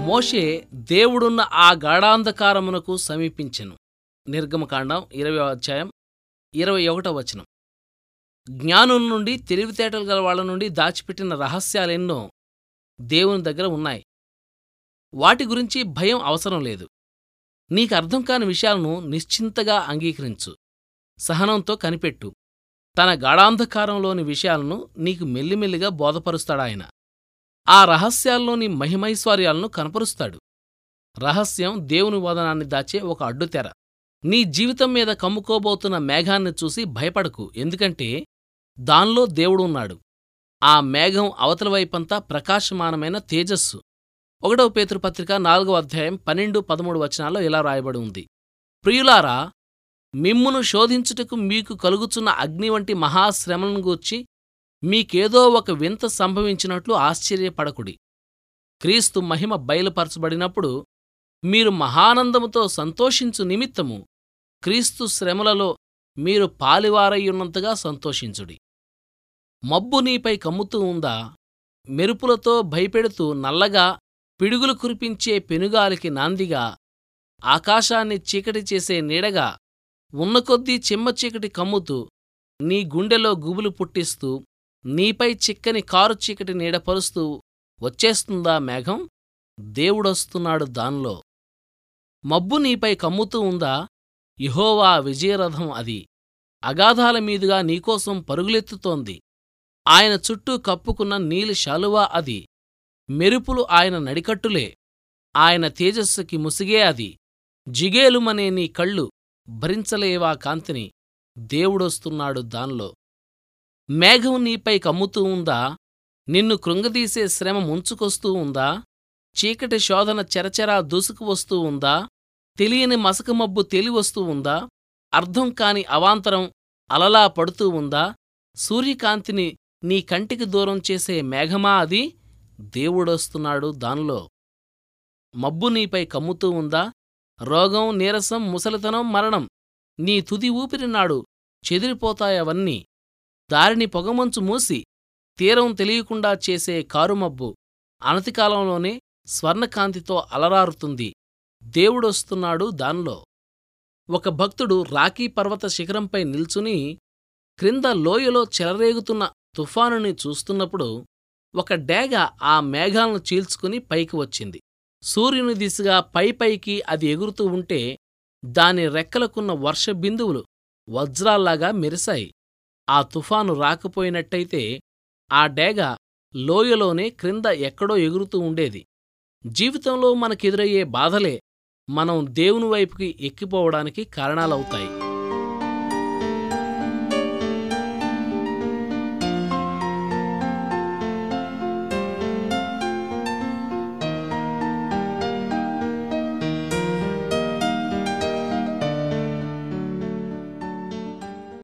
మోషే దేవుడున్న ఆ గాఢాంధకారమునకు సమీపించెను. నిర్గమకాండం ఇరవై అధ్యాయం ఇరవై ఒకటో వచనం. జ్ఞానం నుండి తెలివితేటలు గల వాళ్ళ నుండి దాచిపెట్టిన రహస్యాలెన్నో దేవుని దగ్గర ఉన్నాయి. వాటి గురించి భయం అవసరం లేదు. నీకు అర్థం కాని విషయాలను నిశ్చింతగా అంగీకరించు. సహనంతో కనిపెట్టు. తన గాఢాంధకారంలోని విషయాలను నీకు మెల్లిమెల్లిగా బోధపరుస్తాడాయన. ఆ రహస్యాల్లోని మహిమైశ్వర్యాలను కనపరుస్తాడు. రహస్యం దేవుని వదనాన్ని దాచే ఒక అడ్డుతెర. నీ జీవితం మీద కమ్ముకోబోతున్న మేఘాన్ని చూసి భయపడకు ఎందుకంటే దానిలో దేవుడున్నాడు. ఆ మేఘం అవతల వైపంతా ప్రకాశమానమైన తేజస్సు. ఒకటవ పేతృపత్రిక నాలుగవ అధ్యాయం పన్నెండు పదమూడు వచనాల్లో ఇలా రాయబడి ఉంది. ప్రియులారా మిమ్మును శోధించుటకు మీకు కలుగుచున్న అగ్ని వంటి మహాశ్రమలను గూర్చి మీకేదో ఒక వింత సంభవించినట్లు ఆశ్చర్యపడకుడి. క్రీస్తు మహిమ బయలుపరచబడినప్పుడు మీరు మహానందముతో సంతోషించు నిమిత్తము క్రీస్తు శ్రమలలో మీరు పాలివారయ్యున్నంతగా సంతోషించుడి. మబ్బు నీపై కమ్ముతూ ఉందా? మెరుపులతో భయపెడుతూ నల్లగా పిడుగులు కురిపించే పెనుగాలికి నాందిగా ఆకాశాన్ని చీకటి చేసే నీడగా ఉన్నకొద్దీ చిమ్మ చీకటి కమ్ముతూ నీ గుండెలో గుబులు పుట్టిస్తూ నీపై చిక్కని కారు చీకటి నీడపరుస్తూ వచ్చేస్తుందా మేఘం? దేవుడొస్తున్నాడు దానిలో. మబ్బు నీపై కమ్ముతూ ఉందా? ఇహోవా విజయరథం అది. అగాధాల మీదుగా నీకోసం పరుగులెత్తుతోంది. ఆయన చుట్టూ కప్పుకున్న నీలి శాలువా అది. మెరుపులు ఆయన నడికట్టులే. ఆయన తేజస్సుకి ముసిగే అది. జిగేలుమనే నీ కళ్ళు భరించలేవా కాంతిని? దేవుడొస్తున్నాడు దానిలో. మేఘం నీపై కమ్ముతూ ఉందా? నిన్ను కృంగదీసే శ్రమ ముంచుకొస్తూ ఉందా? చీకటి శోధన చెరచెరా దూసుకువస్తూ ఉందా? తెలియని మసకమబ్బు తేలివస్తూ ఉందా? అర్థం కాని అవాంతరం అలలా పడుతూ ఉందా? సూర్యకాంతిని నీ కంటికి దూరం చేసే మేఘమా అది? దేవుడొస్తున్నాడు దానిలో. మబ్బు నీపై కమ్ముతూ ఉందా? రోగం నీరసం ముసలితనం మరణం. నీ తుది ఊపిరినాడు చెదిరిపోతాయవన్నీ. దారిని పొగమంచు మూసి తీరం తెలియకుండా చేసే కారుమబ్బు అనతికాలంలోనే స్వర్ణకాంతితో అలరారుతుంది. దేవుడొస్తున్నాడు దానిలో. ఒక భక్తుడు రాకీ పర్వత శిఖరంపై నిల్చుని క్రింద లోయలో చెలరేగుతున్న తుఫానుని చూస్తున్నప్పుడు ఒక డేగ ఆ మేఘాలను చీల్చుకుని పైకి వచ్చింది. సూర్యుని దిశగా పైపైకి అది ఎగురుతూ ఉంటే దాని రెక్కలకున్న వర్షబిందువులు వజ్రాల్లాగా మెరిశాయి. ఆ తుఫాను రాకపోయినట్టయితే ఆ డేగ లోయలోనే క్రింద ఎక్కడో ఎగురుతూ ఉండేది. జీవితంలో మనకెదురయ్యే బాధలే మనం దేవుని వైపుకి ఎక్కిపోవడానికి కారణాలవుతాయి.